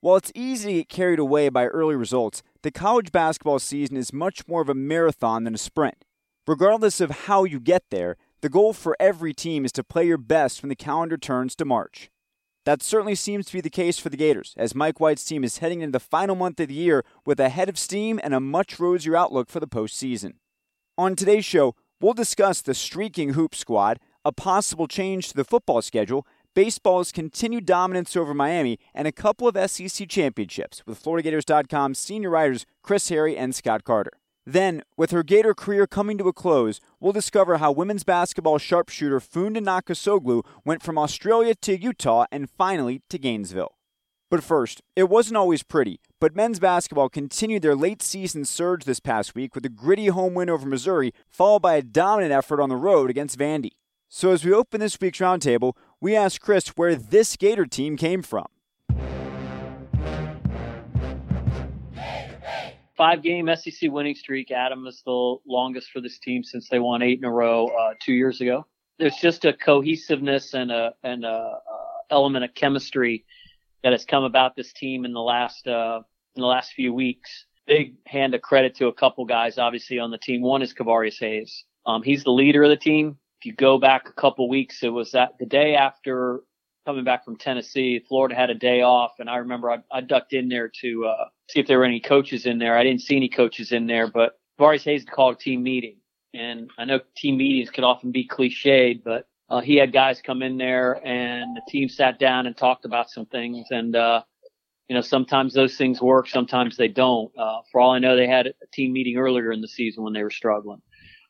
While it's easy to get carried away by early results, the college basketball season is much more of a marathon than a sprint. Regardless of how you get there, the goal for every team is to play your best when the calendar turns to March. That certainly seems to be the case for the Gators, as Mike White's team is heading into the final month of the year with a head of steam and a much rosier outlook for the postseason. On today's show, we'll discuss the streaking hoop squad, a possible change to the football schedule, baseball's continued dominance over Miami, and a couple of SEC championships with FloridaGators.com senior writers Chris Harry and Scott Carter. Then, with her Gator career coming to a close, we'll discover how women's basketball sharpshooter Funda Nakkasoglu went from Australia to Utah and finally to Gainesville. But first, it wasn't always pretty, but men's basketball continued their late season surge this past week with a gritty home win over Missouri, followed by a dominant effort on the road against Vandy. So as we open this week's roundtable, we asked Chris where this Gator team came from. Five game SEC winning streak. Adam is the longest for this team since they won eight in a row uh, two years ago. There's just a cohesiveness and a and a, a element of chemistry that has come about this team in the last uh, in the last few weeks. Big hand of credit to a couple guys, obviously on the team. One is Kevarius Hayes. Um, he's the leader of the team if you go back a couple weeks, it was that the day after coming back from Tennessee, Florida had a day off, and I remember I, I ducked in there to uh, see if there were any coaches in there. I didn't see any coaches in there, but Varys Hayes called a team meeting, and I know team meetings could often be cliched, but uh, he had guys come in there, and the team sat down and talked about some things, and uh, you know sometimes those things work, sometimes they don't. Uh, for all I know, they had a team meeting earlier in the season when they were struggling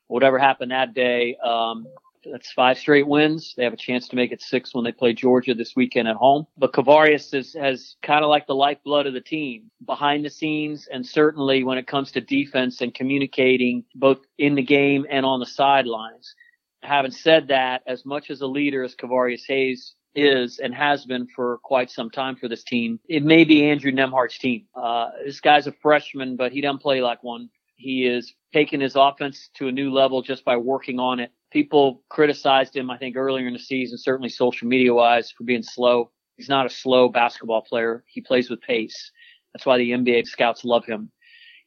whatever happened that day, um, that's five straight wins. They have a chance to make it six when they play Georgia this weekend at home. But Kevarius is, has kind of like the lifeblood of the team behind the scenes. And certainly when it comes to defense and communicating both in the game and on the sidelines. Having said that, as much as a leader as Kevarius Hayes is and has been for quite some time for this team, it may be Andrew Nembhard's team. Uh, this guy's a freshman, but he doesn't play like one. He is taking his offense to a new level just by working on it. People criticized him, I think, earlier in the season, certainly social media wise, for being slow. He's not a slow basketball player. He plays with pace. That's why the NBA scouts love him.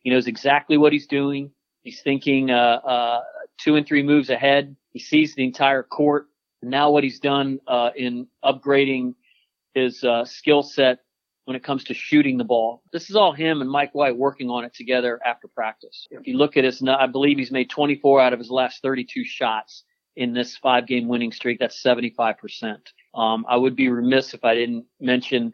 He knows exactly what he's doing. He's thinking uh, uh, two and three moves ahead. He sees the entire court. now what he's done uh, in upgrading his uh, skill set when it comes to shooting the ball. This is all him and Mike White working on it together after practice. If you look at his, I believe he's made 24 out of his last 32 shots in this five game winning streak. That's 75%. Um, I would be remiss if I didn't mention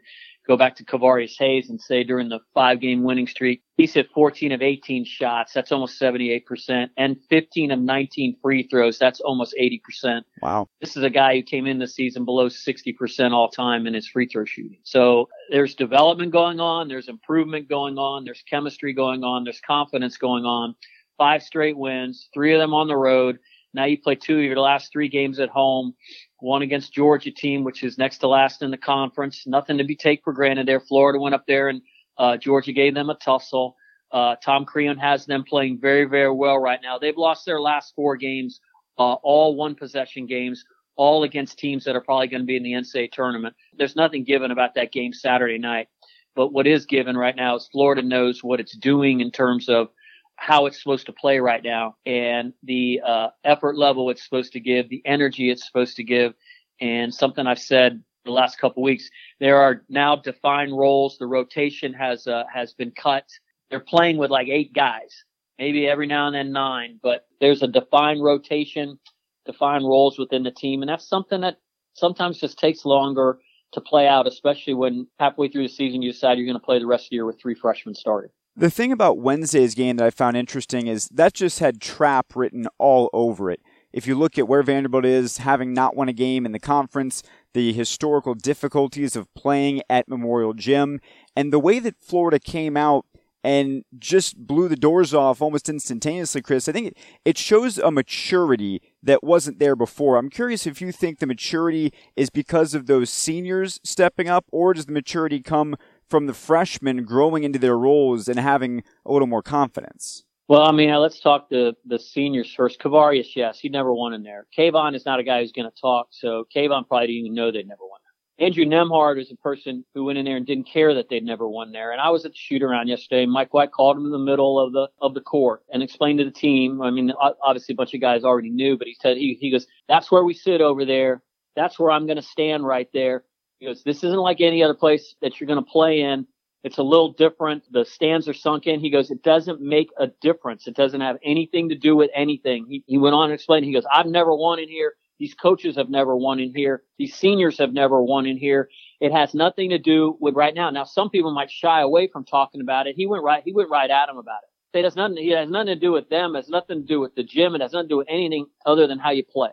go back to Kevarius Hayes and say during the five game winning streak, he's hit 14 of 18 shots. That's almost 78% and 15 of 19 free throws. That's almost 80%. Wow. This is a guy who came in the season below 60% all time in his free throw shooting. So there's development going on. There's improvement going on. There's chemistry going on. There's confidence going on. Five straight wins, three of them on the road. Now you play two of your last three games at home one against Georgia team, which is next to last in the conference. Nothing to be take for granted there. Florida went up there and uh, Georgia gave them a tussle. Uh, Tom Crean has them playing very, very well right now. They've lost their last four games, uh, all one possession games, all against teams that are probably going to be in the NCAA tournament. There's nothing given about that game Saturday night. But what is given right now is Florida knows what it's doing in terms of how it's supposed to play right now and the uh, effort level it's supposed to give, the energy it's supposed to give, and something I've said the last couple weeks. There are now defined roles. The rotation has uh, has been cut. They're playing with like eight guys, maybe every now and then nine, but there's a defined rotation, defined roles within the team, and that's something that sometimes just takes longer to play out, especially when halfway through the season you decide you're going to play the rest of the year with three freshmen starting. The thing about Wednesday's game that I found interesting is that just had trap written all over it. If you look at where Vanderbilt is, having not won a game in the conference, the historical difficulties of playing at Memorial Gym, and the way that Florida came out and just blew the doors off almost instantaneously, Chris. I think it, shows a maturity that wasn't there before. I'm curious if you think the maturity is because of those seniors stepping up, or does the maturity come from the freshmen growing into their roles and having a little more confidence? Well, I mean, let's talk the the seniors first. Kevarius, yes, he never won in there. KeVaughn is not a guy who's going to talk, so KeVaughn probably didn't even know they'd never won. Andrew Nembhard is a person who went in there and didn't care that they'd never won there. And I was at the shoot around yesterday. Mike White called him in the middle of the of the court and explained to the team. I mean, obviously a bunch of guys already knew, but he said he he goes, "That's where we sit over there. That's where I'm going to stand right there." He goes, "This isn't like any other place that you're going to play in. It's a little different. The stands are sunk in. He goes, it doesn't make a difference. It doesn't have anything to do with anything. He, he went on to explain. He goes, I've never won in here. These coaches have never won in here. These seniors have never won in here. It has nothing to do with right now. Now, some people might shy away from talking about it. He went right, he went right at him about it. It has nothing, it has nothing to do with them. It has nothing to do with the gym. It has nothing to do with anything other than how you play.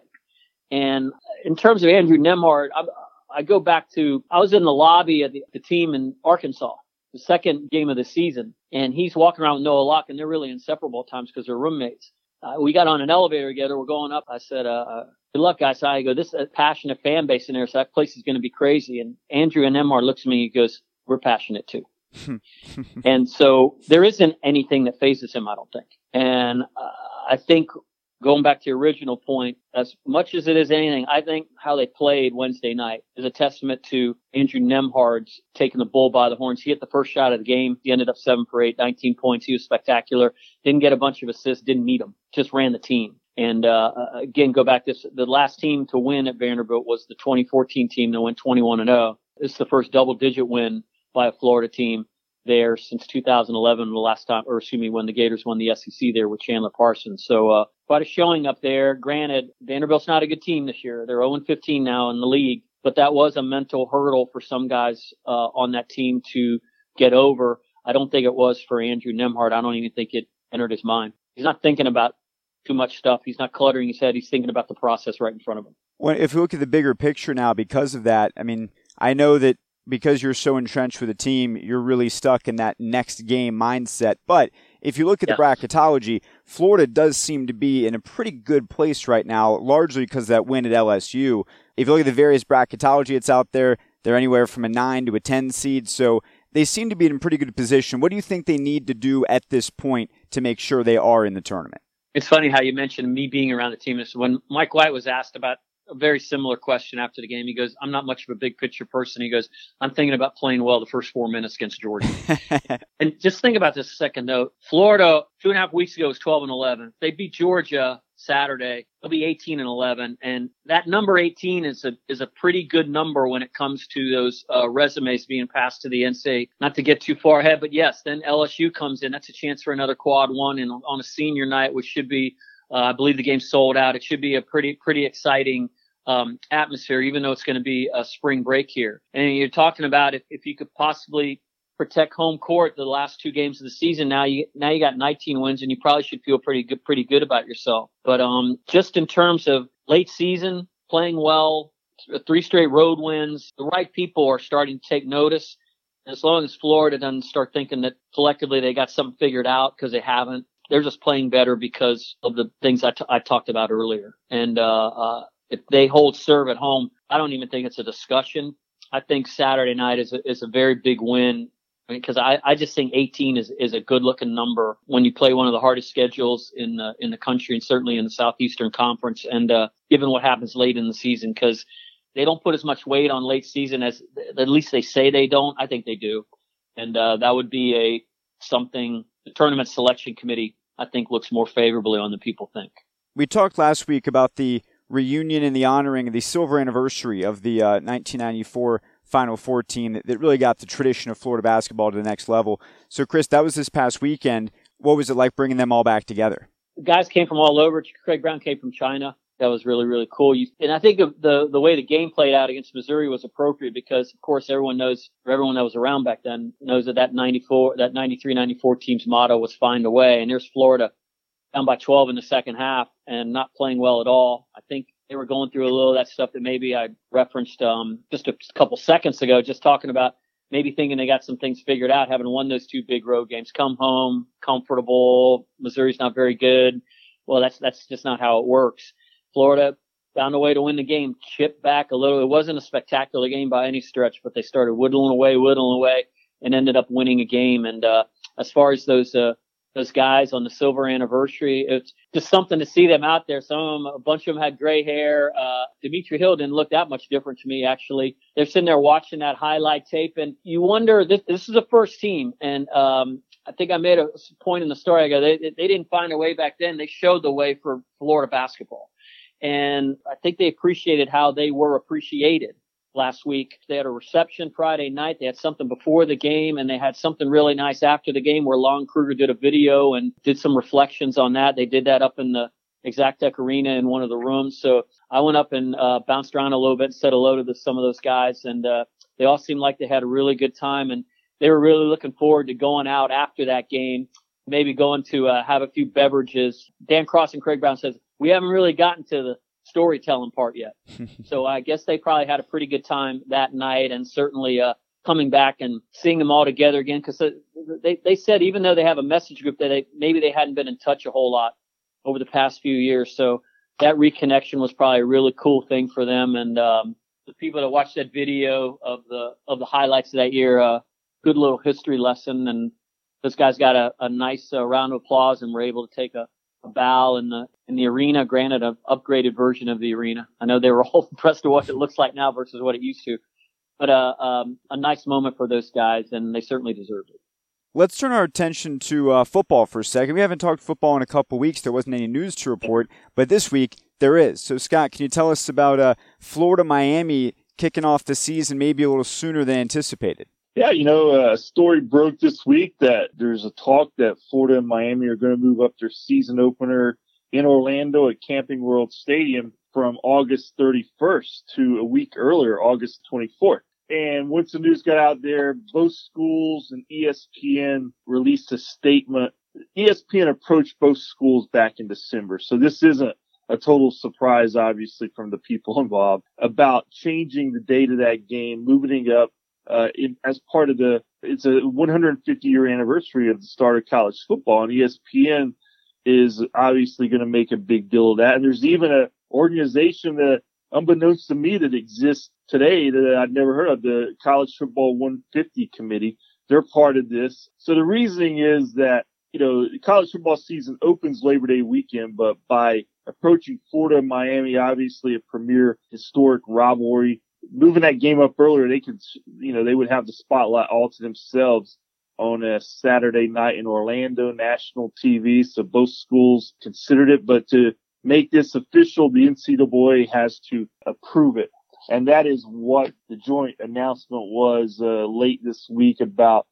And in terms of Andrew Nembhard, I, I go back to, I was in the lobby of the, the team in Arkansas the second game of the season, and he's walking around with Noah Locke, and they're really inseparable at times because they're roommates. Uh, we got on an elevator together. We're going up. I said, uh, uh good luck, guys. I go, this is a passionate fan base in there, so that place is going to be crazy. And Andrew and Nembhard looks at me. He goes, we're passionate too. and so there isn't anything that phases him, I don't think. And uh, I think going back to your original point, as much as it is anything, I think how they played Wednesday night is a testament to Andrew Nembhard's taking the bull by the horns. He hit the first shot of the game. He ended up seven for eight, 19 points. He was spectacular. Didn't get a bunch of assists, didn't need them, just ran the team. And uh, uh again, go back to this the last team to win at Vanderbilt was the 2014 team that went 21 and 0. This is the first double digit win by a Florida team there since 2011, the last time, or excuse me, when the Gators won the SEC there with Chandler Parsons. So, uh, quite a showing up there. Granted, Vanderbilt's not a good team this year. They're 0 15 now in the league, but that was a mental hurdle for some guys, uh, on that team to get over. I don't think it was for Andrew Nembhard. I don't even think it entered his mind. He's not thinking about too much stuff. He's not cluttering his head. He's thinking about the process right in front of him. Well, if you look at the bigger picture now, because of that, I mean, I know that because you're so entrenched with the team, you're really stuck in that next game mindset. But if you look at yeah. the bracketology, Florida does seem to be in a pretty good place right now, largely because of that win at LSU. If you look at the various bracketology that's out there, they're anywhere from a 9 to a 10 seed. So they seem to be in a pretty good position. What do you think they need to do at this point to make sure they are in the tournament? It's funny how you mentioned me being around the team. Is when Mike White was asked about a very similar question after the game. He goes, I'm not much of a big picture person. He goes, I'm thinking about playing well the first four minutes against Georgia. and just think about this second note. Florida two and a half weeks ago was 12 and 11. They beat Georgia Saturday. They'll be 18 and 11. And that number 18 is a, is a pretty good number when it comes to those uh, resumes being passed to the NCAA. Not to get too far ahead, but yes, then LSU comes in. That's a chance for another quad one and on a senior night, which should be uh, I believe the game sold out. It should be a pretty pretty exciting um, atmosphere, even though it's going to be a spring break here. And you're talking about if, if you could possibly protect home court the last two games of the season. Now you now you got 19 wins, and you probably should feel pretty good pretty good about yourself. But um, just in terms of late season playing well, three straight road wins, the right people are starting to take notice. As long as Florida doesn't start thinking that collectively they got something figured out because they haven't, they're just playing better because of the things I, t- I talked about earlier. And uh, uh, if they hold serve at home, I don't even think it's a discussion. I think Saturday night is a, is a very big win because I, I just think 18 is, is a good looking number when you play one of the hardest schedules in the, in the country and certainly in the Southeastern Conference. And, uh, given what happens late in the season, because they don't put as much weight on late season as at least they say they don't. I think they do. And, uh, that would be a something the tournament selection committee, I think, looks more favorably on than people think. We talked last week about the reunion and the honoring of the silver anniversary of the uh, 1994 Final Four team that, that really got the tradition of Florida basketball to the next level. So, Chris, that was this past weekend. What was it like bringing them all back together? guys came from all over. Craig Brown came from China that was really really cool. You, and I think the the way the game played out against Missouri was appropriate because of course everyone knows everyone that was around back then knows that that 94 that 93 94 team's motto was find a way and there's Florida down by 12 in the second half and not playing well at all. I think they were going through a little of that stuff that maybe I referenced um, just a couple seconds ago, just talking about maybe thinking they got some things figured out, having won those two big road games, come home comfortable. Missouri's not very good. Well, that's that's just not how it works. Florida found a way to win the game, chipped back a little. It wasn't a spectacular game by any stretch, but they started whittling away, whittling away, and ended up winning a game. And uh, as far as those uh, those guys on the silver anniversary. It's just something to see them out there. Some of them, a bunch of them had gray hair. Uh, Dametri Hill didn't look that much different to me, actually. They're sitting there watching that highlight tape and you wonder, this, this is a first team. And, um, I think I made a point in the story. I go, they, they didn't find a way back then. They showed the way for Florida basketball. And I think they appreciated how they were appreciated last week. They had a reception Friday night. They had something before the game and they had something really nice after the game where Lon Kruger did a video and did some reflections on that. They did that up in the Exact Exactech Arena in one of the rooms. So I went up and uh, bounced around a little bit, said hello to the, some of those guys, and uh, they all seemed like they had a really good time and they were really looking forward to going out after that game, maybe going to uh, have a few beverages. Dan Cross and Craig Brown says we haven't really gotten to the storytelling part yet. so I guess they probably had a pretty good time that night and certainly, uh, coming back and seeing them all together again. Cause they, they said even though they have a message group that they, maybe they hadn't been in touch a whole lot over the past few years. So that reconnection was probably a really cool thing for them. And, um, the people that watched that video of the, of the highlights of that year, uh, good little history lesson. And this guy's got a, a nice uh, round of applause and we're able to take a, a bow in the in the arena. Granted, an upgraded version of the arena. I know they were all impressed with what it looks like now versus what it used to, but uh, um, a nice moment for those guys, and they certainly deserved it. Let's turn our attention to uh, football for a second. We haven't talked football in a couple weeks. There wasn't any news to report, but this week there is. So, Scott, can you tell us about uh, Florida Miami kicking off the season maybe a little sooner than anticipated? Yeah, you know, a story broke this week that there's a talk that Florida and Miami are going to move up their season opener in Orlando at Camping World Stadium from August 31st to a week earlier, August 24th. And once the news got out there, both schools and ESPN released a statement. ESPN approached both schools back in December. So this isn't a total surprise, obviously, from the people involved about changing the date of that game, moving it up uh, in, as part of the, it's a 150 year anniversary of the start of college football and ESPN is obviously going to make a big deal of that. And there's even an organization that, unbeknownst to me, that exists today that I'd never heard of, the College Football 150 Committee. They're part of this. So the reasoning is that, you know, college football season opens Labor Day weekend, but by approaching Florida and Miami, obviously a premier historic rivalry, moving that game up earlier, they could, you know, they would have the spotlight all to themselves on a Saturday night in Orlando, national TV. So both schools considered it, but to make this official, the NCAA has to approve it. And that is what the joint announcement was uh, late this week about,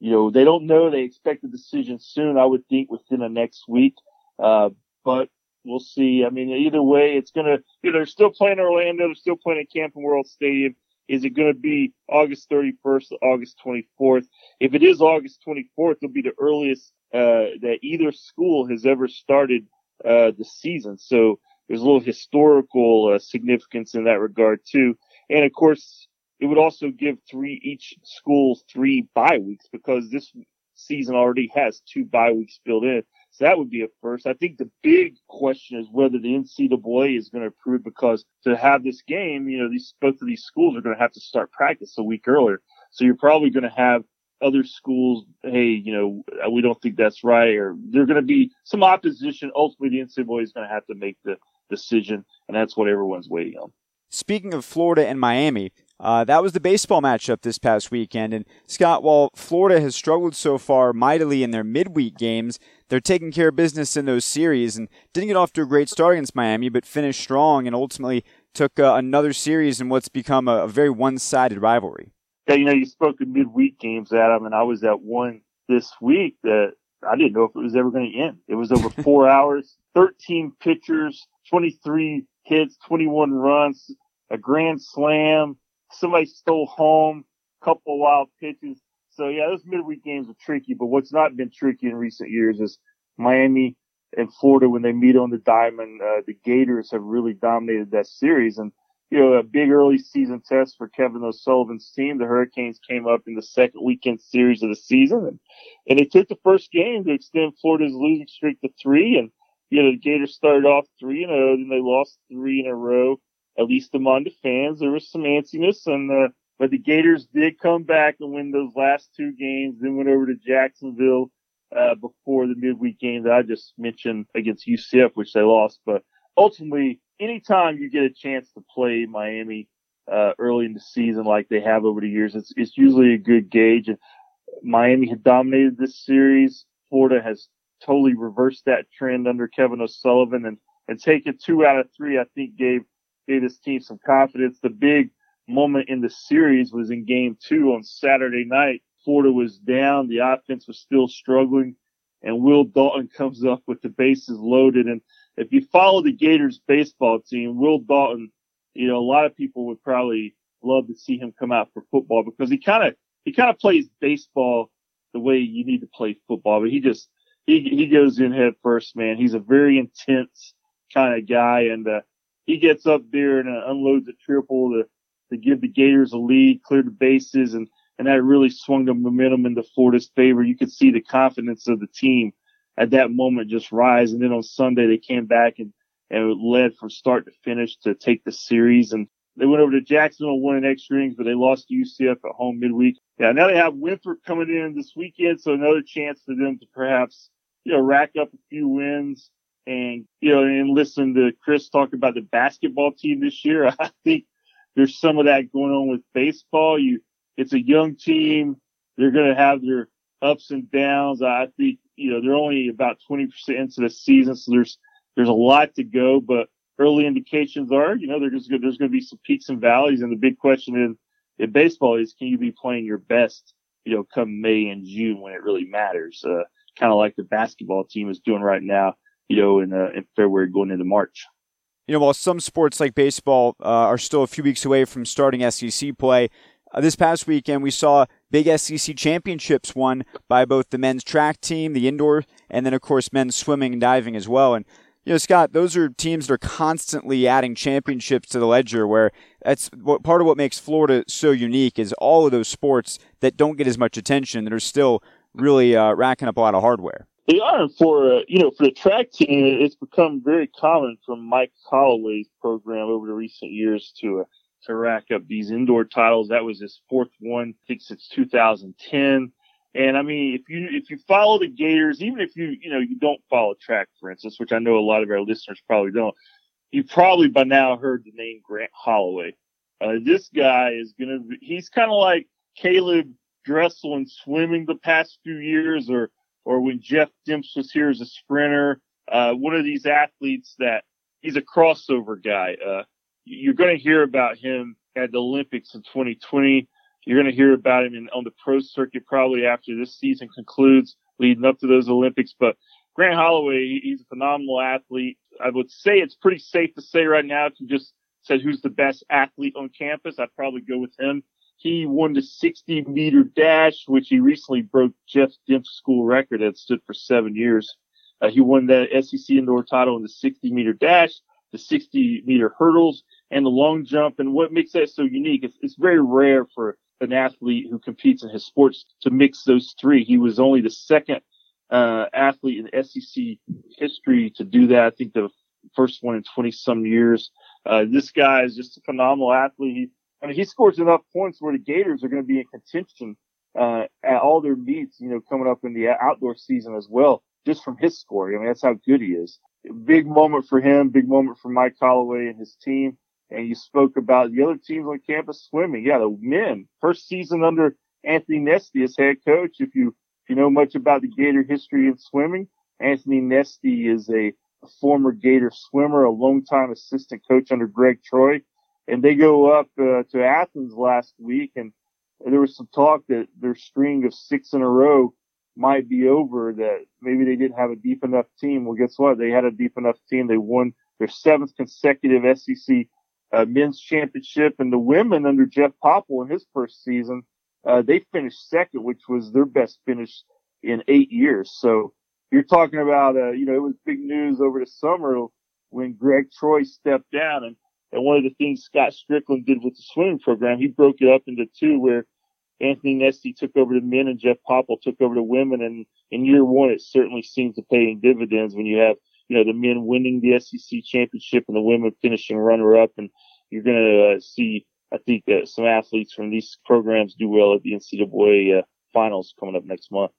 you know, they don't know. They expect a decision soon. I would think within the next week. Uh, but we'll see. I mean, either way, it's going to, you know, they're still playing Orlando. They're still playing at Camping World Stadium. Is it going to be August 31st or August 24th? If it is August 24th, it'll be the earliest, uh, that either school has ever started, uh, the season. So there's a little historical, uh, significance in that regard too. And of course, it would also give three, each school three bye weeks because this season already has two bye weeks built in. So that would be a first. I think the big question is whether the NCAA is going to approve because to have this game, you know, these both of these schools are going to have to start practice a week earlier. So you're probably going to have other schools, hey, you know, we don't think that's right, or there's going to be some opposition. Ultimately, the NCAA is going to have to make the decision, and that's what everyone's waiting on. Speaking of Florida and Miami, uh, that was the baseball matchup this past weekend. And Scott, while Florida has struggled so far mightily in their midweek games, they're taking care of business in those series and didn't get off to a great start against Miami, but finished strong and ultimately took uh, another series in what's become a, a very one-sided rivalry. Yeah, you know, you spoke of midweek games, Adam, and I was at one this week that I didn't know if it was ever going to end. It was over four hours, 13 pitchers, 23 hits, 21 runs, a grand slam. Somebody stole home, couple wild pitches. So yeah, those midweek games are tricky, but what's not been tricky in recent years is Miami and Florida when they meet on the diamond. Uh, the Gators have really dominated that series and you know, a big early season test for Kevin O'Sullivan's team. The Hurricanes came up in the second weekend series of the season and, and they took the first game to extend Florida's losing streak to three. And, you know, the Gators started off three and oh, then they lost three in a row, at least among the fans. There was some antsiness and, uh, but the Gators did come back and win those last two games, then went over to Jacksonville, uh, before the midweek game that I just mentioned against UCF, which they lost. But ultimately, anytime you get a chance to play Miami uh, early in the season like they have over the years, it's it's usually a good gauge. And Miami had dominated this series. Florida has totally reversed that trend under Kevin O'Sullivan and and taking two out of three, I think gave gave this team some confidence. The big moment in the series was in game two on Saturday night. Florida was down. The offense was still struggling and Wil Dalton comes up with the bases loaded and if you follow the Gators baseball team, Wil Dalton, you know, a lot of people would probably love to see him come out for football because he kind of, he kind of plays baseball the way you need to play football, but he just, he, he goes in head first, man. He's a very intense kind of guy and, uh, he gets up there and uh, unloads a triple to, to give the Gators a lead, clear the bases and, and that really swung the momentum into Florida's favor. You could see the confidence of the team at that moment just rise. And then on Sunday they came back and, and led from start to finish to take the series. And they went over to Jacksonville, won in extra innings, but they lost to UCF at home midweek. Yeah, now they have Winthrop coming in this weekend, so another chance for them to perhaps, you know, rack up a few wins and, you know, and listen to Chris talk about the basketball team this year. I think there's some of that going on with baseball. You, it's a young team. They're going to have their ups and downs. I think you know, they're only about 20% into the season. So there's, there's a lot to go, but early indications are, you know, there's, going to be some peaks and valleys. And the big question in, in baseball is, can you be playing your best, you know, come May and June when it really matters? Uh, kind of like the basketball team is doing right now, you know, in, uh, in February going into March. You know, while some sports like baseball uh, are still a few weeks away from starting SEC play, uh, this past weekend, we saw big SEC championships won by both the men's track team, the indoor, and then, of course, men's swimming and diving as well. And, you know, Scott, those are teams that are constantly adding championships to the ledger where that's what part of what makes Florida so unique is all of those sports that don't get as much attention that are still really uh, racking up a lot of hardware. They are and for uh, you know for the track team. It's become very common from Mike Holloway's program over the recent years to uh, to rack up these indoor titles. That was his fourth one, I think since 2010. And I mean, if you, if you follow the Gators, even if you, you know, you don't follow track, for instance, which I know a lot of our listeners probably don't, you probably by now heard the name Grant Holloway. Uh, this guy is going to, he's kind of like Caeleb Dressel in swimming the past few years or, or when Jeff Demps was here as a sprinter. Uh, one of these athletes that he's a crossover guy. Uh, you're going to hear about him at the Olympics in 2020. You're going to hear about him in, on the pro circuit probably after this season concludes, leading up to those Olympics. But Grant Holloway, he's a phenomenal athlete. I would say it's pretty safe to say right now, if you just said who's the best athlete on campus, I'd probably go with him. He won the 60 meter dash, which he recently broke Jeff Demps' school record that stood for seven years. Uh, he won that SEC indoor title in the 60 meter dash the 60 meter hurdles and the long jump. And what makes that so unique is it's very rare for an athlete who competes in his sports to mix those three. He was only the second uh, athlete in SEC history to do that. I think the first one in 20 some years. Uh, this guy is just a phenomenal athlete. I mean, he scores enough points where the Gators are going to be in contention, uh, at all their meets, you know, coming up in the outdoor season as well, just from his scoring. I mean, that's how good he is big moment for him, big moment for Mike Holloway and his team. And you spoke about the other teams on campus swimming. Yeah, the men, first season under Anthony Nesty as head coach. If you, if you know much about the Gator history in swimming, Anthony Nesty is a, a former Gator swimmer, a longtime assistant coach under Gregg Troy. And they go up uh, to Athens last week and there was some talk that their string of six in a row might be over that maybe they didn't have a deep enough team. Well, guess what? They had a deep enough team. They won their seventh consecutive SEC uh, men's championship and the women under Jeff Poppell in his first season, uh, they finished second, which was their best finish in eight years. So you're talking about, uh, you know, it was big news over the summer when Greg Troy stepped down and, and one of the things Scott Stricklin did with the swimming program, he broke it up into two where Anthony Nesty took over the men and Jeff Poppell took over the women. And in year one, it certainly seems to pay in dividends when you have, you know, the men winning the SEC championship and the women finishing runner up. And you're going to uh, see, I think, uh, some athletes from these programs do well at the NCAA uh, finals coming up next month.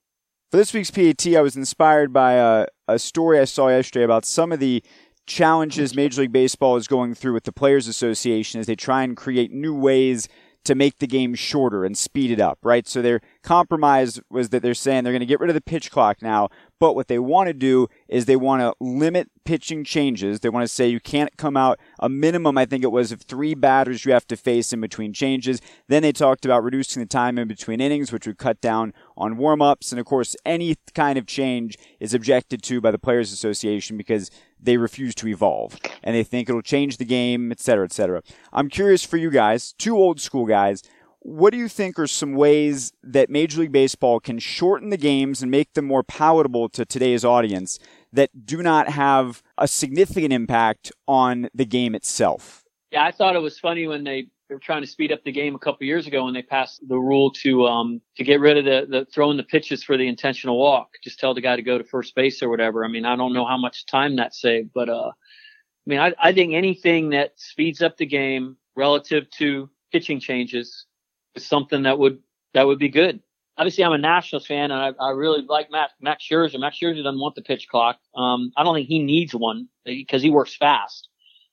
For this week's PAT, I was inspired by a, a story I saw yesterday about some of the challenges Major League Baseball is going through with the Players Association as they try and create new ways to make the game shorter and speed it up, right? So their compromise was that they're saying they're going to get rid of the pitch clock now, but what they want to do is they want to limit pitching changes. They want to say you can't come out a minimum, I think it was, of three batters you have to face in between changes. Then they talked about reducing the time in between innings, which would cut down on warm ups. And of course, any kind of change is objected to by the Players Association because they refuse to evolve and they think it'll change the game, et cetera, et cetera. I'm curious for you guys, two old school guys, what do you think are some ways that Major League Baseball can shorten the games and make them more palatable to today's audience that do not have a significant impact on the game itself? Yeah, I thought it was funny when they were trying to speed up the game a couple years ago when they passed the rule to um to get rid of the, the throwing the pitches for the intentional walk. Just tell the guy to go to first base or whatever. I mean, I don't know how much time that saved, but uh I mean I, I think anything that speeds up the game relative to pitching changes is something that would that would be good. Obviously, I'm a Nationals fan, and I, I really like Matt Max Scherzer. Max Scherzer doesn't want the pitch clock. Um, I don't think he needs one because he works fast.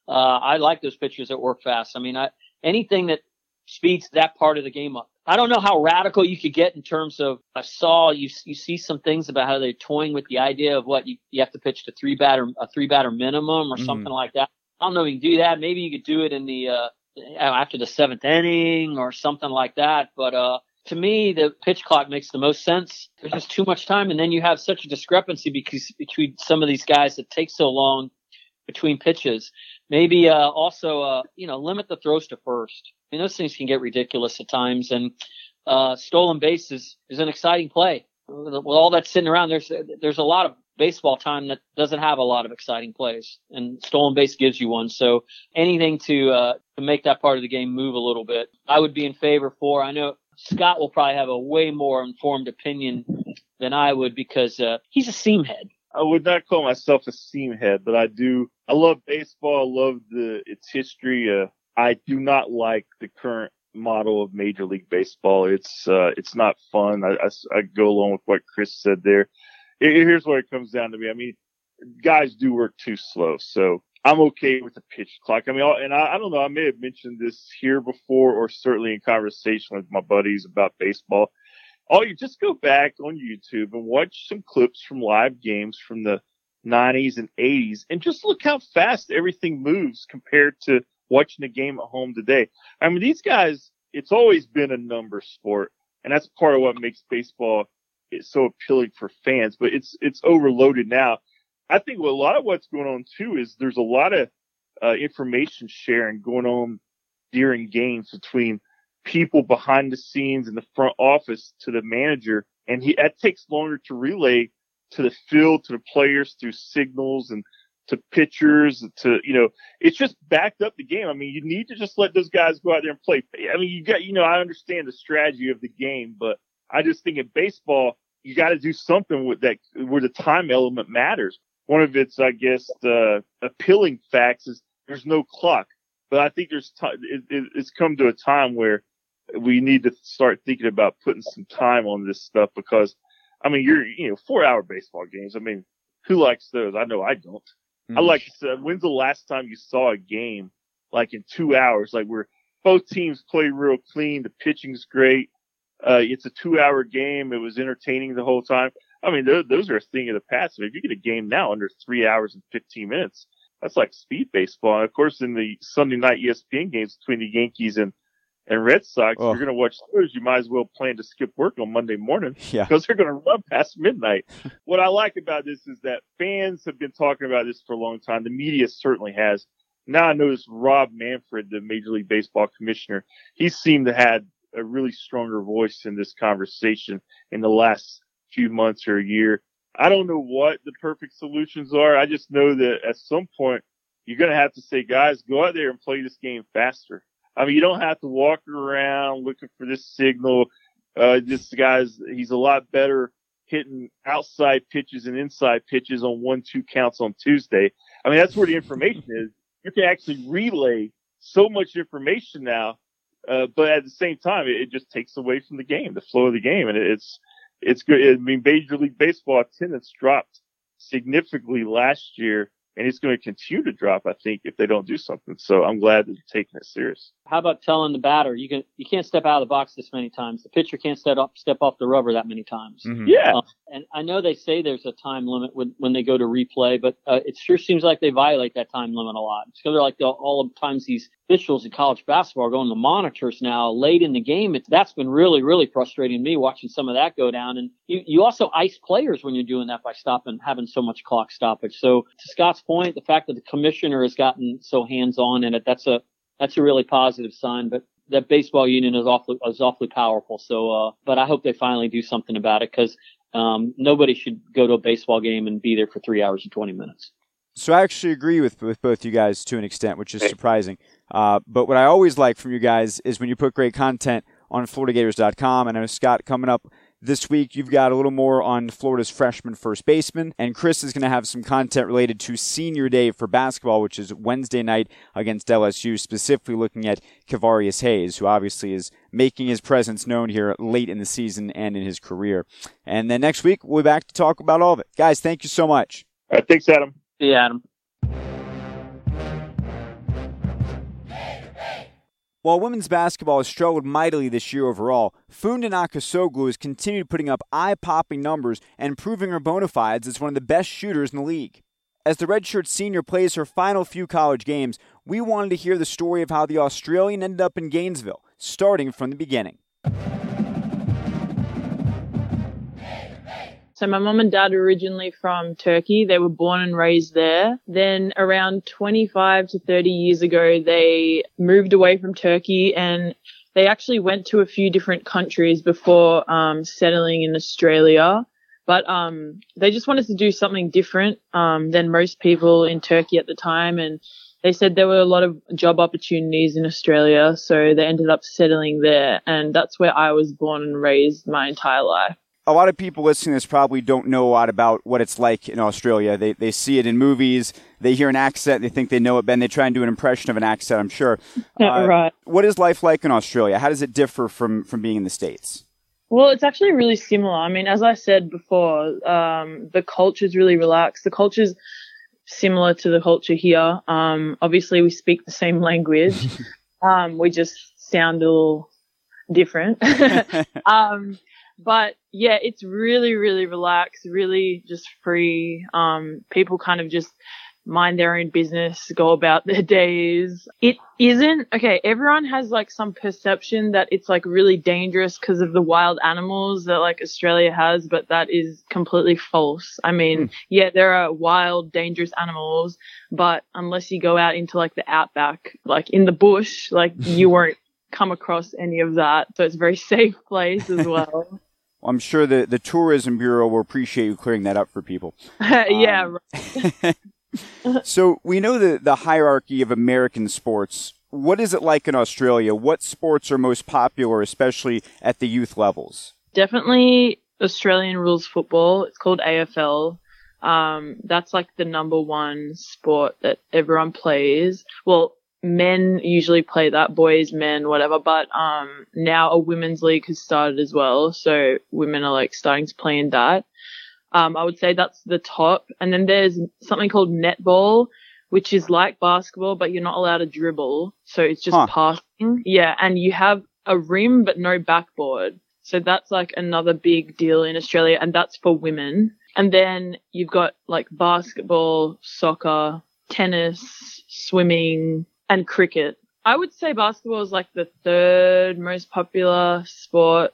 Uh, I like those pitchers that work fast. I mean, I, anything that speeds that part of the game up. I don't know how radical you could get in terms of. I saw you you see some things about how they're toying with the idea of what you, you have to pitch to three batter a three batter minimum or mm something like that. I don't know if you can do that. Maybe you could do it in the uh, after the seventh inning or something like that. But uh, to me, the pitch clock makes the most sense. There's just too much time, and then you have such a discrepancy because between some of these guys that take so long between pitches. Maybe uh, also, uh, you know, limit the throws to first. I mean, those things can get ridiculous at times, and uh, stolen base is, is an exciting play. With all that sitting around, there's there's a lot of baseball time that doesn't have a lot of exciting plays, and stolen base gives you one. So anything to uh, to make that part of the game move a little bit, I would be in favor for. I know Scott will probably have a way more informed opinion than I would because uh, he's a seam head. I would not call myself a seam head, but I do. I love baseball. I love the its history. Uh, I do not like the current model of Major League Baseball. It's uh, it's not fun. I, I, I go along with what Chris said there here's what it comes down to me. I mean, guys do work too slow. So I'm okay with the pitch clock. I mean, and I, I don't know, I may have mentioned this here before or certainly in conversation with my buddies about baseball. Oh, you just go back on YouTube and watch some clips from live games from the 90s and 80s and just look how fast everything moves compared to watching a game at home today. I mean, these guys, it's always been a number sport. And that's part of what makes baseball so appealing for fans, but it's it's overloaded now. I think a lot of what's going on too is there's a lot of uh, information sharing going on during games between people behind the scenes in the front office to the manager, and he that takes longer to relay to the field to the players through signals and to pitchers to you know it's just backed up the game. I mean, you need to just let those guys go out there and play. I mean, you got you know I understand the strategy of the game, but I just think in baseball, you got to do something with that where the time element matters. One of its, I guess, uh, appealing facts is there's no clock, but I think there's time. It, it, it's come to a time where we need to start thinking about putting some time on this stuff because, I mean, you're, you know, four hour baseball games. I mean, who likes those? I know I don't. Mm-hmm. I like, uh, when's the last time you saw a game like in two hours, like where both teams play real clean, the pitching's great, uh, it's a two hour game. It was entertaining the whole time. I mean, those, those are a thing of the past. If you get a game now under three hours and 15 minutes, that's like speed baseball. And of course, in the Sunday night ESPN games between the Yankees and, and Red Sox, oh. you're going to watch those. You might as well plan to skip work on Monday morning yeah. because they're going to run past midnight. what I like about this is that fans have been talking about this for a long time. The media certainly has. Now I notice Rob Manfred, the Major League Baseball commissioner, he seemed to have a really stronger voice in this conversation in the last few months or a year. I don't know what the perfect solutions are. I just know that at some point you're going to have to say, guys, go out there and play this game faster. I mean, you don't have to walk around looking for this signal. Uh, this guy's, he's a lot better hitting outside pitches and inside pitches on one, two counts on Tuesday. I mean, that's where the information is. You can actually relay so much information now. Uh, but at the same time, it, it, just takes away from the game, the flow of the game. And it's, it's good. I mean, Major League Baseball attendance dropped significantly last year and it's going to continue to drop, I think, if they don't do something. So I'm glad that they're taking it serious. How about telling the batter you can you can't step out of the box this many times. The pitcher can't step up step off the rubber that many times. Mm-hmm. Yeah. Uh, and I know they say there's a time limit when when they go to replay, but uh, it sure seems like they violate that time limit a lot. It's because they're like the, all the times these officials in college basketball are going to monitors now late in the game. It's, that's been really, really frustrating me watching some of that go down. And you, you also ice players when you're doing that by stopping, having so much clock stoppage. So to Scott's point, the fact that the commissioner has gotten so hands on in it, that's a, that's a really positive sign. But that baseball union is awfully, is awfully powerful. So, uh, but I hope they finally do something about it because, um, nobody should go to a baseball game and be there for three hours and 20 minutes. So I actually agree with with both you guys to an extent, which is surprising. Uh, but what I always like from you guys is when you put great content on FloridaGators.com. And I know Scott coming up this week, you've got a little more on Florida's freshman first baseman, and Chris is going to have some content related to Senior Day for basketball, which is Wednesday night against LSU, specifically looking at Kevarius Hayes, who obviously is making his presence known here late in the season and in his career. And then next week, we'll be back to talk about all of it. Guys, thank you so much. All right, thanks, Adam. See you, Adam. While women's basketball has struggled mightily this year overall, Funda Nakkasoglu has continued putting up eye-popping numbers and proving her bona fides as one of the best shooters in the league. As the redshirt senior plays her final few college games, we wanted to hear the story of how the Australian ended up in Gainesville, starting from the beginning. So my mom and dad are originally from Turkey. They were born and raised there. Then around 25 to 30 years ago, they moved away from Turkey and they actually went to a few different countries before um, settling in Australia. But um, they just wanted to do something different um, than most people in Turkey at the time, and they said there were a lot of job opportunities in Australia, so they ended up settling there, and that's where I was born and raised my entire life a lot of people listening to this probably don't know a lot about what it's like in Australia. They, they see it in movies, they hear an accent, they think they know it, Ben. They try and do an impression of an accent, I'm sure. Uh, right. What is life like in Australia? How does it differ from, from being in the States? Well, it's actually really similar. I mean, as I said before, um, the culture is really relaxed. The culture is similar to the culture here. Um, obviously, we speak the same language. um, we just sound a little different. um, but yeah, it's really, really relaxed, really just free. Um, people kind of just mind their own business, go about their days. It isn't, okay, everyone has like some perception that it's like really dangerous because of the wild animals that like Australia has, but that is completely false. I mean, mm. yeah, there are wild, dangerous animals, but unless you go out into like the outback, like in the bush, like you won't come across any of that. So it's a very safe place as well. I'm sure the, the Tourism Bureau will appreciate you clearing that up for people. yeah. Um, so we know the, the hierarchy of American sports. What is it like in Australia? What sports are most popular, especially at the youth levels? Definitely Australian rules football. It's called AFL. Um, that's like the number one sport that everyone plays. Well, men usually play that, boys, men, whatever. But um, now a women's league has started as well, so women are like starting to play in that. Um, I would say that's the top, and then there's something called netball, which is like basketball, but you're not allowed to dribble, so it's just huh. passing. Yeah, and you have a rim but no backboard. So that's like another big deal in Australia, and that's for women. And then you've got like basketball, soccer, tennis, swimming, and cricket. I would say basketball is like the third most popular sport.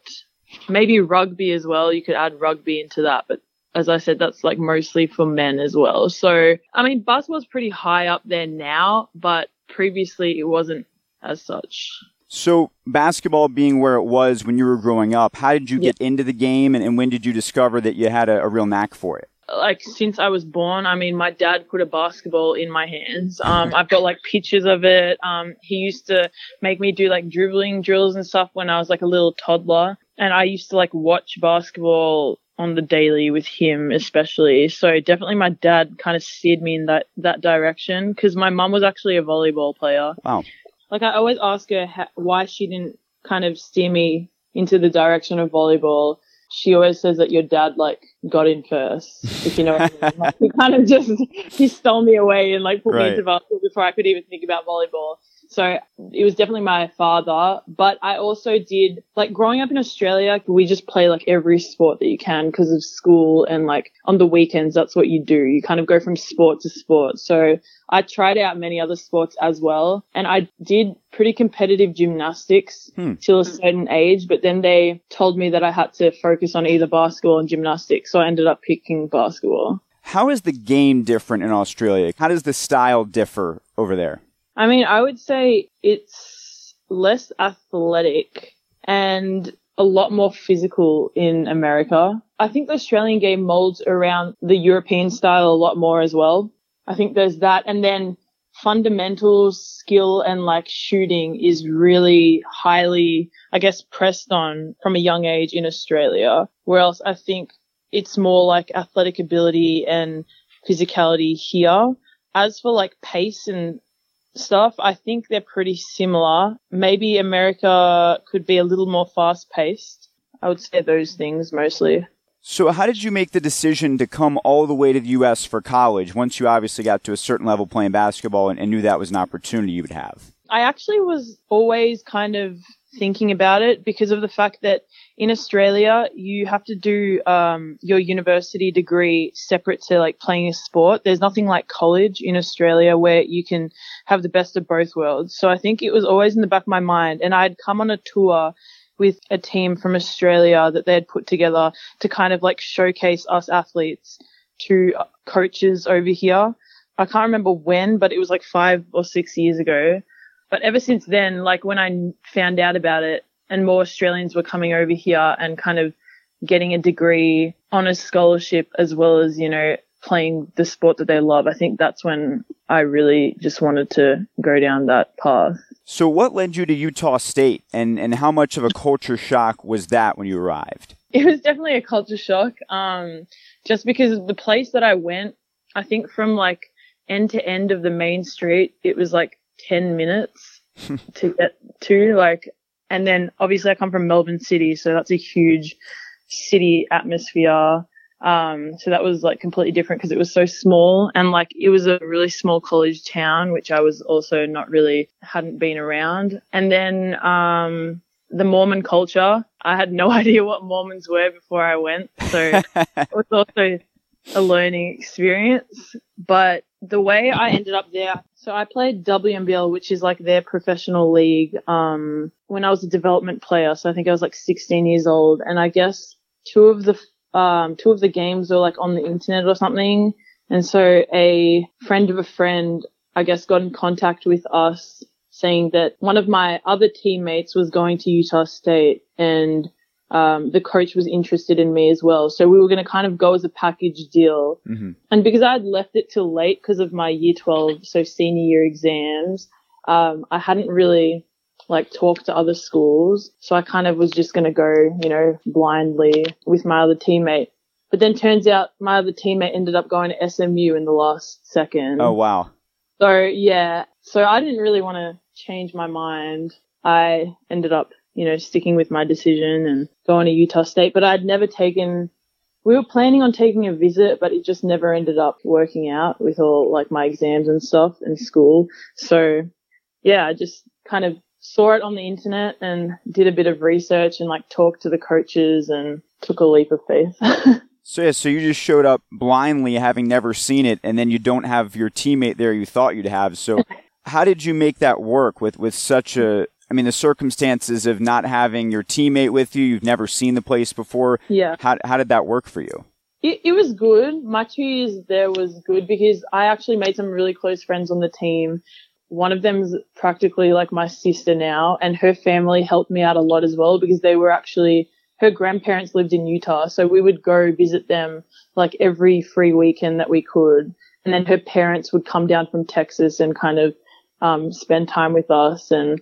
Maybe rugby as well. You could add rugby into that, but as I said, that's like mostly for men as well. So, I mean, basketball's pretty high up there now, but previously it wasn't as such. So, basketball being where it was when you were growing up, how did you get into the game and, and when did you discover that you had a, a real knack for it? Like since I was born, I mean, my dad put a basketball in my hands. Um, I've got like pictures of it. Um, he used to make me do like dribbling drills and stuff when I was like a little toddler. And I used to like watch basketball on the daily with him, especially. So definitely my dad kind of steered me in that, that direction because my mum was actually a volleyball player. Wow. Like I always ask her why she didn't kind of steer me into the direction of volleyball she always says that your dad like got in first, if you know what I mean. Like, he kind of just he stole me away and like put right. me into basketball before I could even think about volleyball. So it was definitely my father, but I also did like growing up in Australia, we just play like every sport that you can because of school and like on the weekends, that's what you do. You kind of go from sport to sport. So I tried out many other sports as well and I did pretty competitive gymnastics hmm. till a certain age, but then they told me that I had to focus on either basketball and gymnastics. So I ended up picking basketball. How is the game different in Australia? How does the style differ over there? I mean, I would say it's less athletic and a lot more physical in America. I think the Australian game molds around the European style a lot more as well. I think there's that. And then fundamental skill and like shooting is really highly, I guess, pressed on from a young age in Australia. Whereas I think it's more like athletic ability and physicality here. As for like pace and stuff, I think they're pretty similar. Maybe America could be a little more fast paced. I would say those things mostly. So, how did you make the decision to come all the way to the U.S. for college once you obviously got to a certain level playing basketball and, and knew that was an opportunity you would have? I actually was always kind of thinking about it because of the fact that in Australia you have to do um, your university degree separate to like playing a sport. There's nothing like college in Australia where you can have the best of both worlds. So I think it was always in the back of my mind, and I'd come on a tour with a team from Australia that they had put together to kind of like showcase us athletes to coaches over here. I can't remember when, but it was like five or six years ago. But ever since then, like when I found out about it and more Australians were coming over here and kind of getting a degree on a scholarship as well as, you know, playing the sport that they love, I think that's when I really just wanted to go down that path. So what led you to Utah State and, and how much of a culture shock was that when you arrived? It was definitely a culture shock. Um, just because the place that I went, I think from like end to end of the main street, it was like 10 minutes to get to like, and then obviously I come from Melbourne City, so that's a huge city atmosphere. Um, so that was like completely different because it was so small and like it was a really small college town, which I was also not really hadn't been around. And then, um, the Mormon culture, I had no idea what Mormons were before I went. So it was also a learning experience. But the way I ended up there, so I played WNBL, which is like their professional league, um, when I was a development player. So I think I was like 16 years old. And I guess two of the, um, two of the games were like on the internet or something. And so a friend of a friend, I guess, got in contact with us saying that one of my other teammates was going to Utah State and um, the coach was interested in me as well. So we were going to kind of go as a package deal. Mm-hmm. And because I had left it till late because of my year 12, so senior year exams, um, I hadn't really like talked to other schools. So I kind of was just going to go, you know, blindly with my other teammate. But then turns out my other teammate ended up going to SMU in the last second. Oh, wow. So yeah, so I didn't really want to change my mind. I ended up you know, sticking with my decision and going to Utah State. But I'd never taken, we were planning on taking a visit, but it just never ended up working out with all like my exams and stuff in school. So yeah, I just kind of saw it on the internet and did a bit of research and like talked to the coaches and took a leap of faith. So yeah, so you just showed up blindly, having never seen it, and then you don't have your teammate there you thought you'd have. So, how did you make that work with with such a I mean, the circumstances of not having your teammate with you, you've never seen the place before. Yeah. How, how did that work for you? It, it was good. My two years there was good because I actually made some really close friends on the team. one of them's practically like my sister now, and her family helped me out a lot as well because they were actually her grandparents lived in Utah, so we would go visit them like every free weekend that we could, and then her parents would come down from Texas and kind of um, spend time with us. And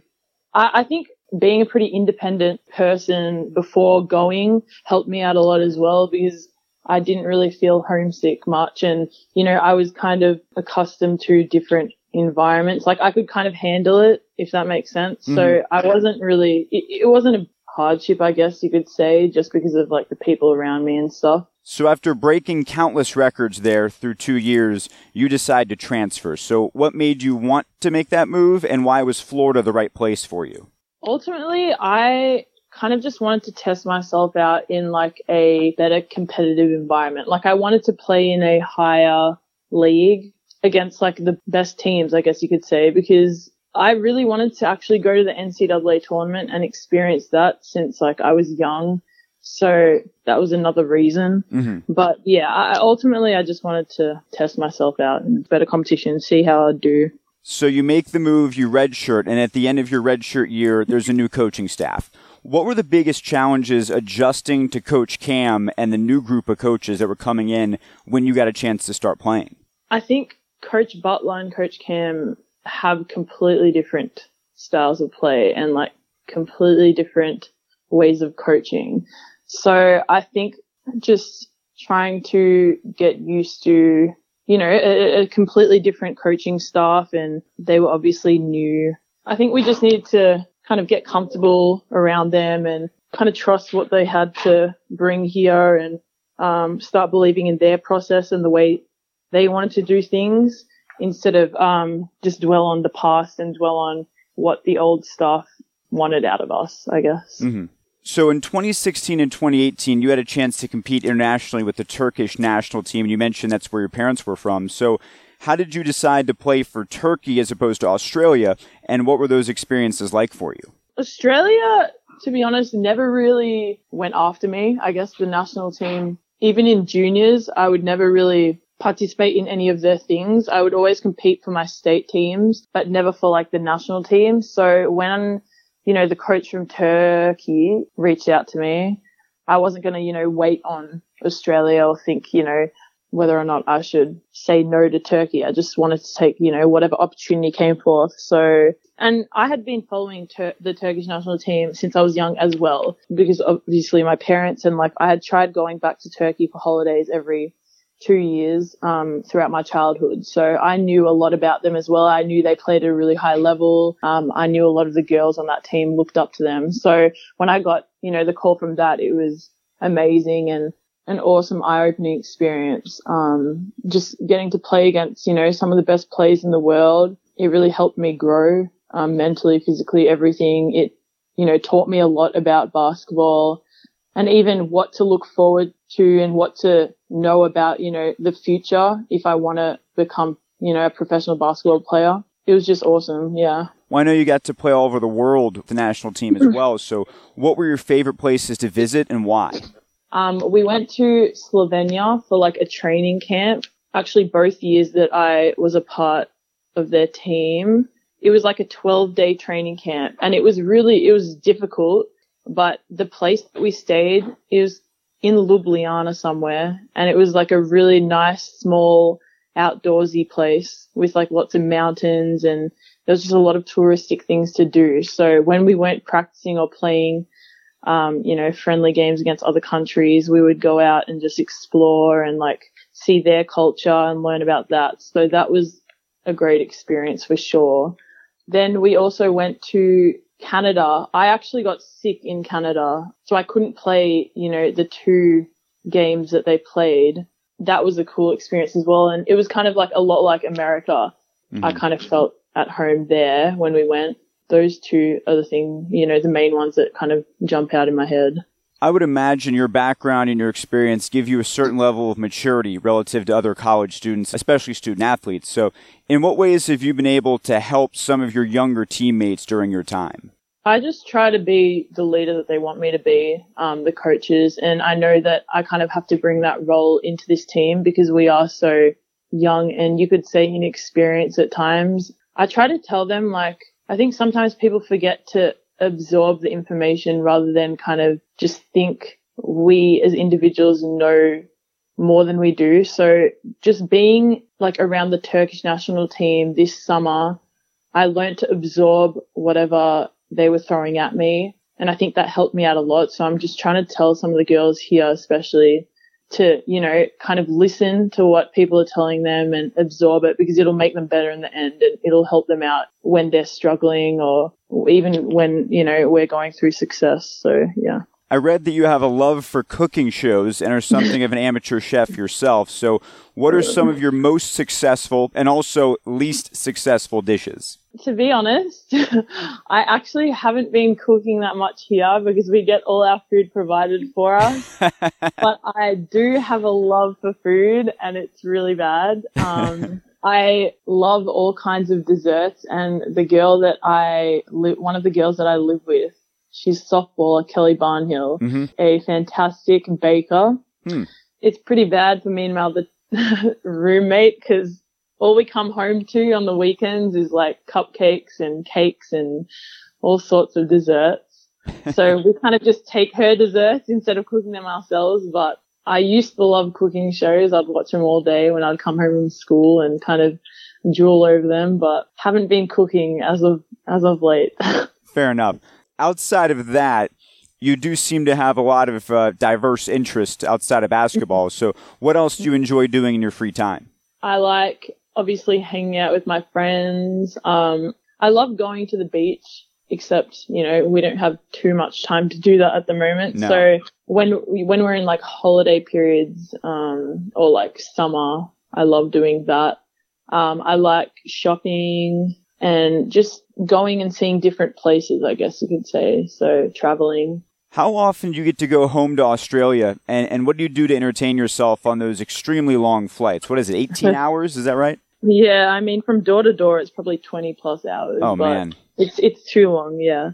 I, I think being a pretty independent person before going helped me out a lot as well because I didn't really feel homesick much. And, you know, I was kind of accustomed to different environments. Like I could kind of handle it, if that makes sense. Mm-hmm. So I wasn't really, it, it wasn't a hardship, I guess you could say, just because of like the people around me and stuff. So after breaking countless records there through two years, you decide to transfer. So what made you want to make that move and why was Florida the right place for you? Ultimately, I kind of just wanted to test myself out in like a better competitive environment. Like I wanted to play in a higher league against like the best teams, I guess you could say, because I really wanted to actually go to the NCAA tournament and experience that since like I was young. So that was another reason. Mm-hmm. But yeah, I, ultimately I just wanted to test myself out in better competition, see how I'd do. So you make the move, you redshirt, and at the end of your redshirt year, there's a new coaching staff. What were the biggest challenges adjusting to Coach Cam and the new group of coaches that were coming in when you got a chance to start playing? I think Coach Butler and Coach Cam have completely different styles of play and like completely different ways of coaching. So I think just trying to get used to you know, a, a, completely different coaching staff and they were obviously new. I think we just needed to kind of get comfortable around them and kind of trust what they had to bring here and um, start believing in their process and the way they wanted to do things instead of um, just dwell on the past and dwell on what the old staff wanted out of us, I guess. Mm-hmm. So in 2016 and 2018, you had a chance to compete internationally with the Turkish national team. You mentioned that's where your parents were from. So how did you decide to play for Turkey as opposed to Australia? And what were those experiences like for you? Australia, to be honest, never really went after me. I guess the national team, even in juniors, I would never really participate in any of their things. I would always compete for my state teams, but never for like the national team. So when you know, the coach from Turkey reached out to me. I wasn't going to, you know, wait on Australia or think, you know, whether or not I should say no to Turkey. I just wanted to take, you know, whatever opportunity came forth. So, and I had been following Tur- the Turkish national team since I was young as well, because obviously my parents and like I had tried going back to Turkey for holidays every two years um, throughout my childhood. So I knew a lot about them as well. I knew they played at a really high level. Um, I knew a lot of the girls on that team looked up to them. So when I got, you know, the call from that, it was amazing and an awesome eye-opening experience. Um, just getting to play against, you know, some of the best players in the world. It really helped me grow um, mentally, physically, everything. It, you know, taught me a lot about basketball and even what to look forward to and what to know about, you know, the future if I want to become, you know, a professional basketball player. It was just awesome. Yeah. Well, I know you got to play all over the world with the national team as well. So what were your favorite places to visit and why? Um, we went to Slovenia for like a training camp. Actually, both years that I was a part of their team, it was like a 12 day training camp and it was really, it was difficult, but the place that we stayed is in Ljubljana somewhere, and it was like a really nice, small, outdoorsy place with like lots of mountains, and there was just a lot of touristic things to do. So when we weren't practicing or playing, um, you know, friendly games against other countries, we would go out and just explore and like see their culture and learn about that. So that was a great experience for sure. Then we also went to Canada, I actually got sick in Canada, so I couldn't play, you know, the two games that they played. That was a cool experience as well. And it was kind of like a lot like America. Mm-hmm. I kind of felt at home there when we went. Those two are the thing, you know, the main ones that kind of jump out in my head. I would imagine your background and your experience give you a certain level of maturity relative to other college students, especially student athletes. So, in what ways have you been able to help some of your younger teammates during your time? I just try to be the leader that they want me to be, um, the coaches, and I know that I kind of have to bring that role into this team because we are so young and you could say inexperienced at times. I try to tell them like, I think sometimes people forget to absorb the information rather than kind of just think we as individuals know more than we do. So just being like around the Turkish national team this summer, I learned to absorb whatever they were throwing at me. And I think that helped me out a lot. So I'm just trying to tell some of the girls here, especially to, you know, kind of listen to what people are telling them and absorb it because it'll make them better in the end and it'll help them out when they're struggling or even when, you know, we're going through success. So yeah. I read that you have a love for cooking shows and are something of an amateur chef yourself. So, what are some of your most successful and also least successful dishes? To be honest, I actually haven't been cooking that much here because we get all our food provided for us. but I do have a love for food and it's really bad. Um, I love all kinds of desserts and the girl that I live, one of the girls that I live with, She's softballer Kelly Barnhill, mm-hmm. a fantastic baker. Hmm. It's pretty bad for me and my other roommate because all we come home to on the weekends is like cupcakes and cakes and all sorts of desserts. so we kind of just take her desserts instead of cooking them ourselves. But I used to love cooking shows. I'd watch them all day when I'd come home from school and kind of drool over them, but haven't been cooking as of, as of late. Fair enough outside of that, you do seem to have a lot of uh, diverse interests outside of basketball. So, what else do you enjoy doing in your free time? I like obviously hanging out with my friends. Um, I love going to the beach, except you know we don't have too much time to do that at the moment. No. So when when we're in like holiday periods um, or like summer, I love doing that. Um, I like shopping and just going and seeing different places, I guess you could say. So traveling. How often do you get to go home to Australia, and, and what do you do to entertain yourself on those extremely long flights? What is it, 18 hours? Is that right? Yeah, I mean, from door to door, it's probably 20 plus hours. Oh, man. It's, it's too long, yeah.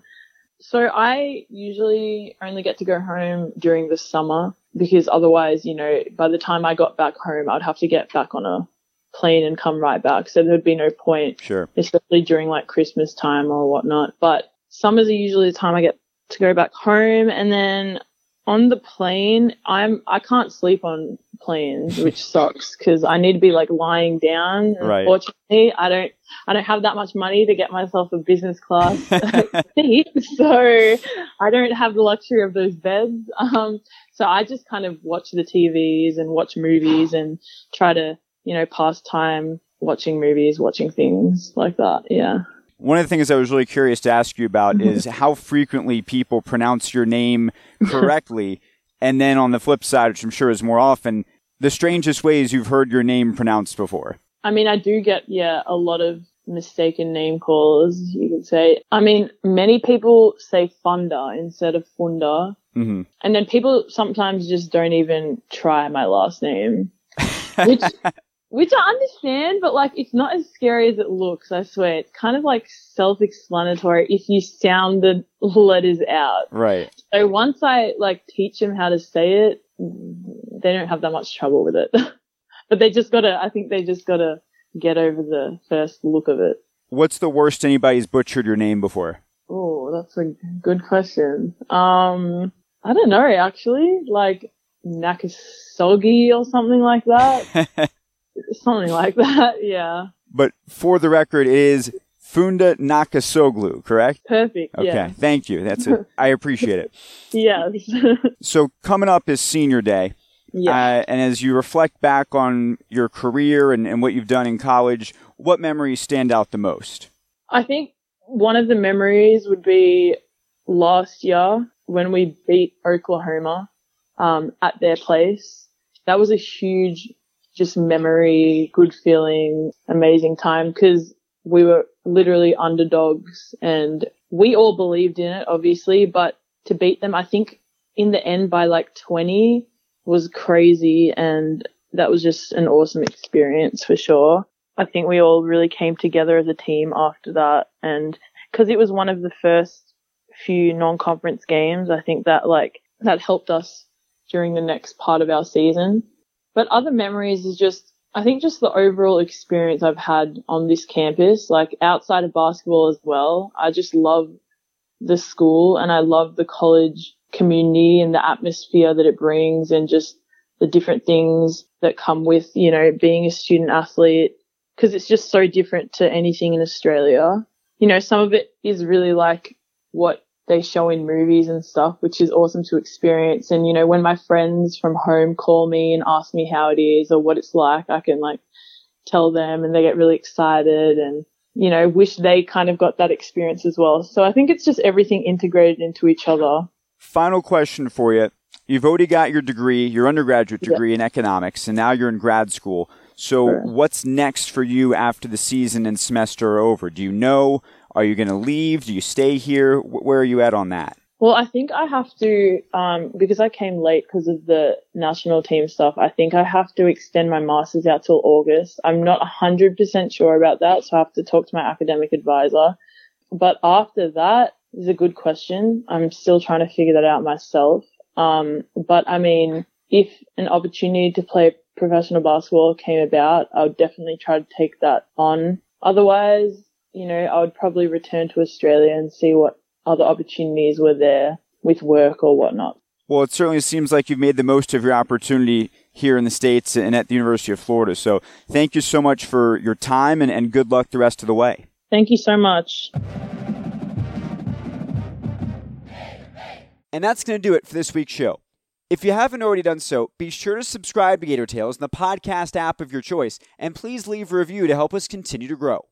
So I usually only get to go home during the summer because otherwise, you know, by the time I got back home, I'd have to get back on a plane and come right back. So there'd be no point, sure. especially during like Christmas time or whatnot. But summers are usually the time I get to go back home. And then on the plane, I'm, I can't sleep on planes, which sucks because I need to be like lying down. Right. Unfortunately, I don't, I don't have that much money to get myself a business class seat. So I don't have the luxury of those beds. Um, so I just kind of watch the TVs and watch movies and try to you know, past time watching movies, watching things like that. Yeah. One of the things I was really curious to ask you about is how frequently people pronounce your name correctly. and then on the flip side, which I'm sure is more often, the strangest ways you've heard your name pronounced before. I mean, I do get, yeah, a lot of mistaken name calls, you could say. I mean, many people say Funda instead of Funda. Mm-hmm. And then people sometimes just don't even try my last name. Which which I understand, but like it's not as scary as it looks. I swear, it's kind of like self-explanatory if you sound the letters out. Right. So once I like teach them how to say it, they don't have that much trouble with it. but they just gotta, I think they just gotta get over the first look of it. What's the worst anybody's butchered your name before? Oh, that's a good question. Um, I don't know actually. Like Nakasogi or something like that. Something like that, yeah. But for the record, it is Funda Nakkasoglu, correct? Perfect. Okay, yeah. thank you. That's it. I appreciate it. yes. so coming up is senior day. Yeah. Uh, and as you reflect back on your career and, and what you've done in college, what memories stand out the most? I think one of the memories would be last year when we beat Oklahoma um, at their place. That was a huge just memory, good feeling, amazing time because we were literally underdogs and we all believed in it, obviously, but to beat them, I think in the end by like 20 was crazy and that was just an awesome experience for sure. I think we all really came together as a team after that and because it was one of the first few non-conference games, I think that like that helped us during the next part of our season. But other memories is just I think just the overall experience I've had on this campus, like outside of basketball as well, I just love the school and I love the college community and the atmosphere that it brings and just the different things that come with, you know, being a student athlete because it's just so different to anything in Australia. You know, some of it is really like what they show in movies and stuff, which is awesome to experience. And, you know, when my friends from home call me and ask me how it is or what it's like, I can like tell them and they get really excited and, you know, wish they kind of got that experience as well. So I think it's just everything integrated into each other. Final question for you. You've already got your degree, your undergraduate degree yeah. in economics, and now you're in grad school. So, sure. what's next for you after the season and semester are over? Do you know? Are you going to leave? Do you stay here? Where are you at on that? Well, I think I have to, um, because I came late because of the national team stuff, I think I have to extend my master's out till August. I'm not 100% sure about that, so I have to talk to my academic advisor. But after that is a good question. I'm still trying to figure that out myself. Um, but I mean, if an opportunity to play professional basketball came about, I would definitely try to take that on. Otherwise, you know, I would probably return to Australia and see what other opportunities were there with work or whatnot. Well, it certainly seems like you've made the most of your opportunity here in the States and at the University of Florida. So thank you so much for your time and, and good luck the rest of the way. Thank you so much. And that's going to do it for this week's show. If you haven't already done so, be sure to subscribe to Gator Tales in the podcast app of your choice, and please leave a review to help us continue to grow.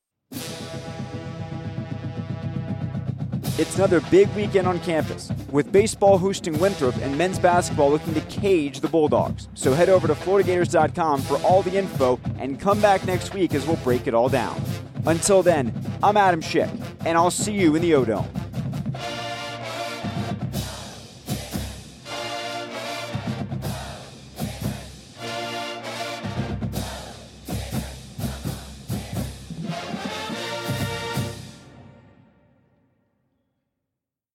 It's another big weekend on campus, with baseball hosting Winthrop and men's basketball looking to cage the Bulldogs. So head over to FloridaGators.com for all the info and come back next week as we'll break it all down. Until then, I'm Adam Schick, and I'll see you in the O Dome.